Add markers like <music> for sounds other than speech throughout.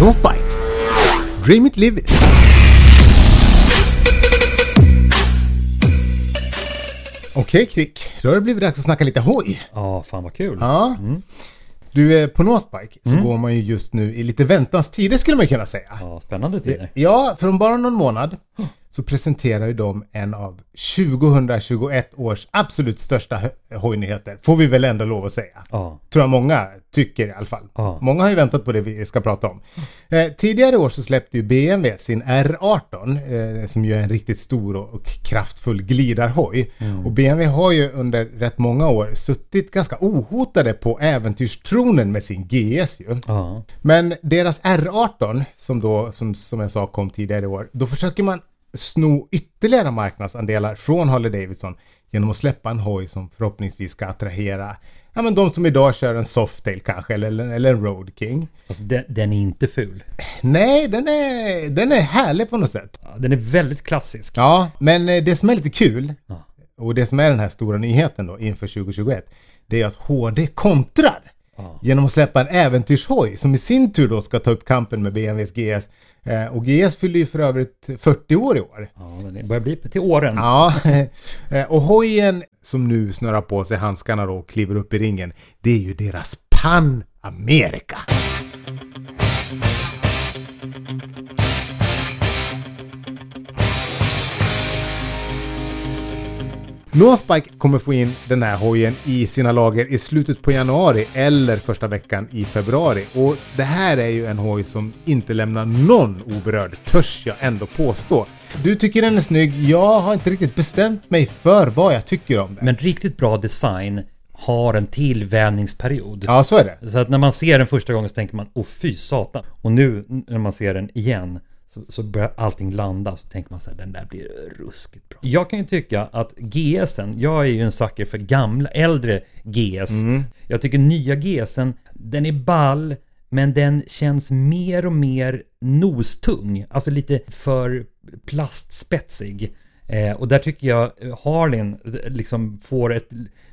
Northbike. Dream it, live it. Okej Krick, då har det blivit dags att snacka lite hoj. Ja, fan vad kul. Ja. Du, eh, på Northbike så går man ju just nu i lite väntans tider skulle man kunna säga. Ja, spännande tider. Ja, för om bara någon månad så presenterar ju de en av 2021 års absolut största hojnyheter. Får vi väl ändå lov att säga. Ja. Tror jag många tycker i alla fall. Ja. Många har ju väntat på det vi ska prata om. Eh, tidigare i år så släppte ju BMW sin R18 eh, som ju är en riktigt stor och, och kraftfull glidarhoj. Och BMW har ju under rätt många år suttit ganska ohotade på äventyrstronen med sin GS ju. Ja. Men deras R18 som då, som, som jag sa, kom tidigare i år, då försöker man sno ytterligare marknadsandelar från Harley Davidson genom att släppa en hoj som förhoppningsvis ska attrahera ja, men de som idag kör en Softail kanske, eller, eller en Road King. Alltså, den, den är inte ful. Nej, den är, den är härlig på något sätt. Ja, Den är väldigt klassisk. Ja, men eh, det som är lite kul, Ja. och det som är den här stora nyheten då inför 2021, det är att HD kontrar Ja. genom att släppa en äventyrshoj som i sin tur då ska ta upp kampen med BMWs GS. Eh, och GS fyller ju för övrigt 40 år i år. Ja, den börjar bli till åren. Ja, <laughs> eh, och hojen som nu snurrar på sig handskarna då och kliver upp i ringen, det är ju deras Pan America. Northbike kommer få in den här hojen i sina lager i slutet på januari eller första veckan i februari. Och det här är ju en hoj som inte lämnar någon oberörd, törs jag ändå påstå. Du tycker den är snygg, jag har inte riktigt bestämt mig för vad jag tycker om den. Men riktigt bra design har en tillvänjningsperiod. Ja, så är det. Så att när man ser den första gången så tänker man, åh fy satan. Och nu när man ser den igen så, så börjar allting landa. Så tänker man så här, den där blir ruskigt bra. Jag kan ju tycka att GSen, jag är ju en sucker för gamla, äldre GS. Jag tycker nya GSen, den är ball. Men den känns mer och mer nostung. Alltså lite för plastspetsig. Eh, och där tycker jag eh, Harlin eh, liksom får ett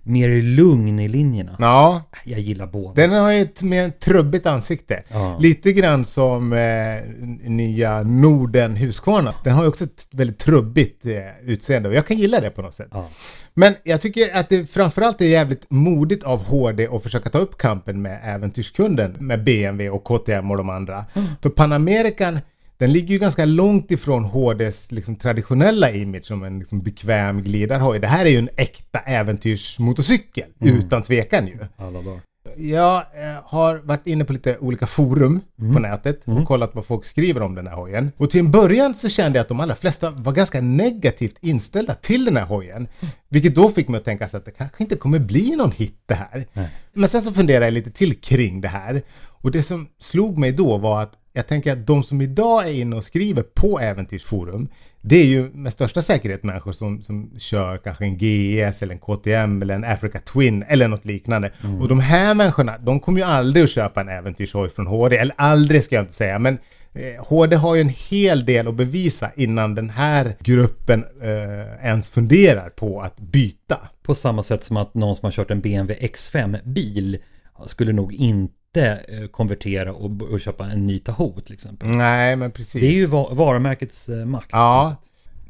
mer lugn i linjerna. Ja, Jag gillar båda. den har ju ett mer trubbigt ansikte. Ja. Lite grann som eh, nya Norden Husqvarna. Den har ju också ett väldigt trubbigt eh, utseende och jag kan gilla det på något sätt. Ja. Men jag tycker att det framförallt är jävligt modigt av HD att försöka ta upp kampen med äventyrskunden med BMW och KTM och de andra. För Panamerican den ligger ju ganska långt ifrån HDs liksom, traditionella image som en liksom, bekväm glidarhoj. Det här är ju en äkta äventyrsmotorcykel, utan tvekan ju. Alla dagar. Jag eh, har varit inne på lite olika forum på nätet och kollat vad folk skriver om den här hojen. Och till en början så kände jag att de allra flesta var ganska negativt inställda till den här hojen. Vilket då fick mig att tänka så att det kanske inte kommer bli någon hit det här. Men sen så funderade jag lite till kring det här. Och det som slog mig då var att jag tänker att de som idag är inne och skriver på Äventyrsforum, det är ju med största säkerhet människor som, som kör kanske en GS eller en KTM eller en Africa Twin eller något liknande. Och de här människorna, de kommer ju aldrig att köpa en äventyrshoj från HD, eller aldrig ska jag inte säga, men eh, HD har ju en hel del att bevisa innan den här gruppen eh, ens funderar på att byta. På samma sätt som att någon som har kört en BMW X5-bil skulle nog inte eh, konvertera och, och köpa en ny Tahoe till exempel. Nej, men precis. Det är ju va- varumärkets eh, makt. Ja,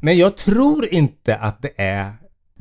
men jag tror inte att det är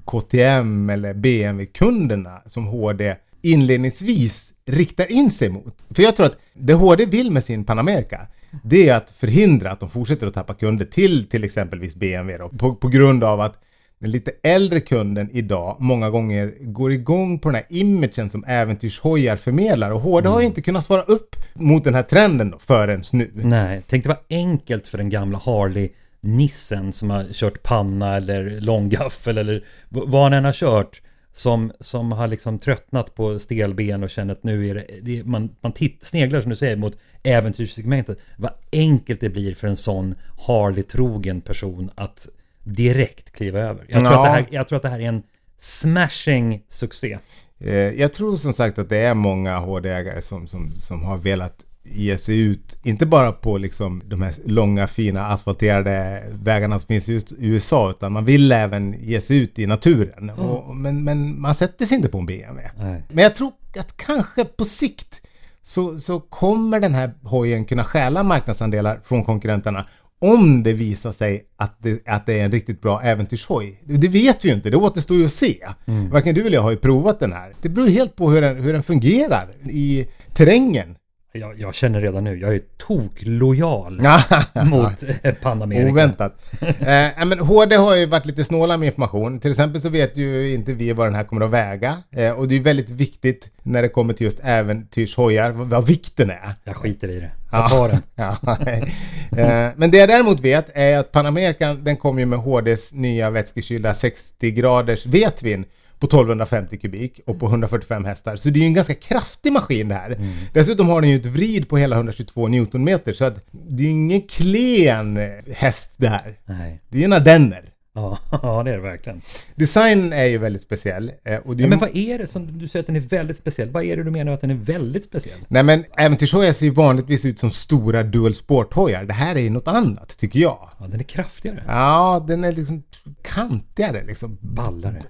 KTM eller BMW-kunderna som HD inledningsvis riktar in sig mot. För jag tror att det HD vill med sin Panamerika, det är att förhindra att de fortsätter att tappa kunder till till exempelvis BMW då, på, på grund av att den lite äldre kunden idag många gånger går igång på den här imagen som äventyrshojar förmedlar och HD har ju inte kunnat svara upp mot den här trenden då förrän nu. Nej, tänk det var enkelt för den gamla Harley-nissen som har kört panna eller långgaffel eller vad han än har kört. Som, som har liksom tröttnat på stelben och känner att nu är det, det man, man titt, sneglar som du säger mot äventyrssegmentet. Vad enkelt det blir för en sån Harley-trogen person att direkt kliva över. Jag tror, Ja. att, det här, jag tror att det här är en smashing succé. Eh, Jag tror som sagt att det är många HD-ägare som, som, som har velat ge sig ut, inte bara på liksom de här långa fina asfalterade vägarna som finns i US- i USA, utan man vill även ge sig ut i naturen. Och, men, men man sätter sig inte på en BMW. Nej. Men jag tror att kanske på sikt så, så kommer den här hojen kunna stjäla marknadsandelar från konkurrenterna om det visar sig att det, att det är en riktigt bra äventyrshoj. Det, vet vi ju inte, det återstår ju att se. Mm. Varken du eller jag har ju provat den här. Det beror helt på hur den, hur den fungerar i terrängen. Jag, jag, känner redan nu, jag är toklojal <laughs> mot Panamerika. Oväntat. eh, men HD har ju varit lite snåla med information. Till exempel så vet ju inte vi vad den här kommer att väga. Eh, och det är väldigt viktigt när det kommer till just äventyrshojar, vad, vad vikten är. Jag skiter i det. Jag tar den. <laughs> eh, men det jag däremot vet är att Panamerika, den kommer ju med HDs nya vätskekylda 60 graders vetvin på 1250 kubik och på 145 hästar. Så det är ju en ganska kraftig maskin det här. Mm. Dessutom har den ju ett vrid på hela 122 Newtonmeter så att det är ju ingen klen häst det här. Nej. Det är en ardenner. <laughs> <laughs> Ja, det är det verkligen. Design är ju väldigt speciell. Eh, och det ja, men vad är det som du säger att den är väldigt speciell? Vad är det du menar att den är väldigt speciell? Nej men äventyrshojar ser ju vanligtvis ut som stora dual sport-hojar. Det här är ju något annat, tycker jag. Ja, den är kraftigare. Ja, den är liksom kantigare liksom. Ballare.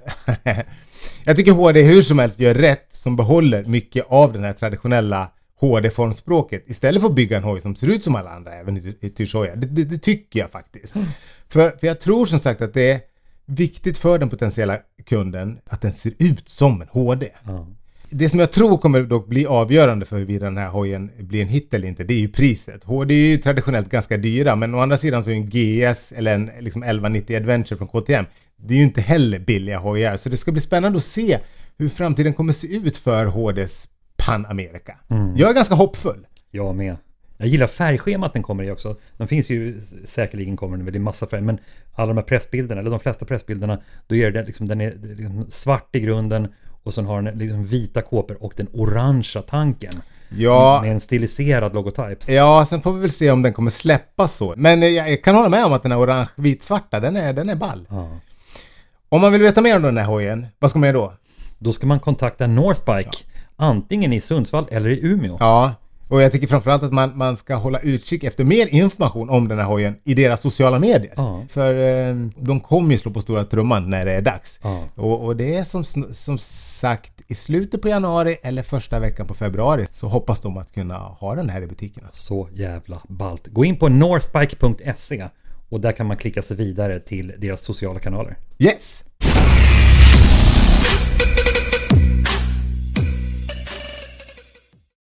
<laughs> jag tycker HD hur som helst gör rätt som behåller mycket av den här traditionella HD-formspråket istället för att bygga en hoj som ser ut som alla andra äventyrshojar. Det, det, det tycker jag faktiskt. För, för jag tror som sagt att det är viktigt för den potentiella kunden att den ser ut som en HD. Mm. Det som jag tror kommer dock bli avgörande för huruvida den här hojen blir en hit eller inte, det är ju priset. HD är ju traditionellt ganska dyra, men å andra sidan så är en GS eller en liksom 1190 Adventure från KTM, det är ju inte heller billiga hojar. Så det ska bli spännande att se hur framtiden kommer se ut för HDs Panamerika. Mm. Jag är ganska hoppfull. Jag med. Jag gillar färgschemat den kommer i också. De finns ju säkerligen kommer den väl i massa färger, men alla de här pressbilderna, eller de flesta pressbilderna, då är det liksom, den är liksom svart i grunden och sen har den liksom vita kåpor och den orangea tanken. Ja. Med en stiliserad logotyp. Ja, sen får vi väl se om den kommer släppas så. Men jag kan hålla med om att den här orange-vit-svarta, den är, den är ball. Ja. Om man vill veta mer om den här hojen, vad ska man göra då? Då ska man kontakta Northbike, ja. Antingen i Sundsvall eller i Umeå. Ja, och jag tycker framförallt att man, man ska hålla utkik efter mer information om den här hojen i deras sociala medier. Ja. För eh, de kommer ju slå på stora trumman när det är dags. Ja. Och, och, det är som, som sagt i slutet på januari eller första veckan på februari så hoppas de att kunna ha den här i butikerna. Så jävla ballt. Gå in på northbike.se och där kan man klicka sig vidare till deras sociala kanaler. Yes!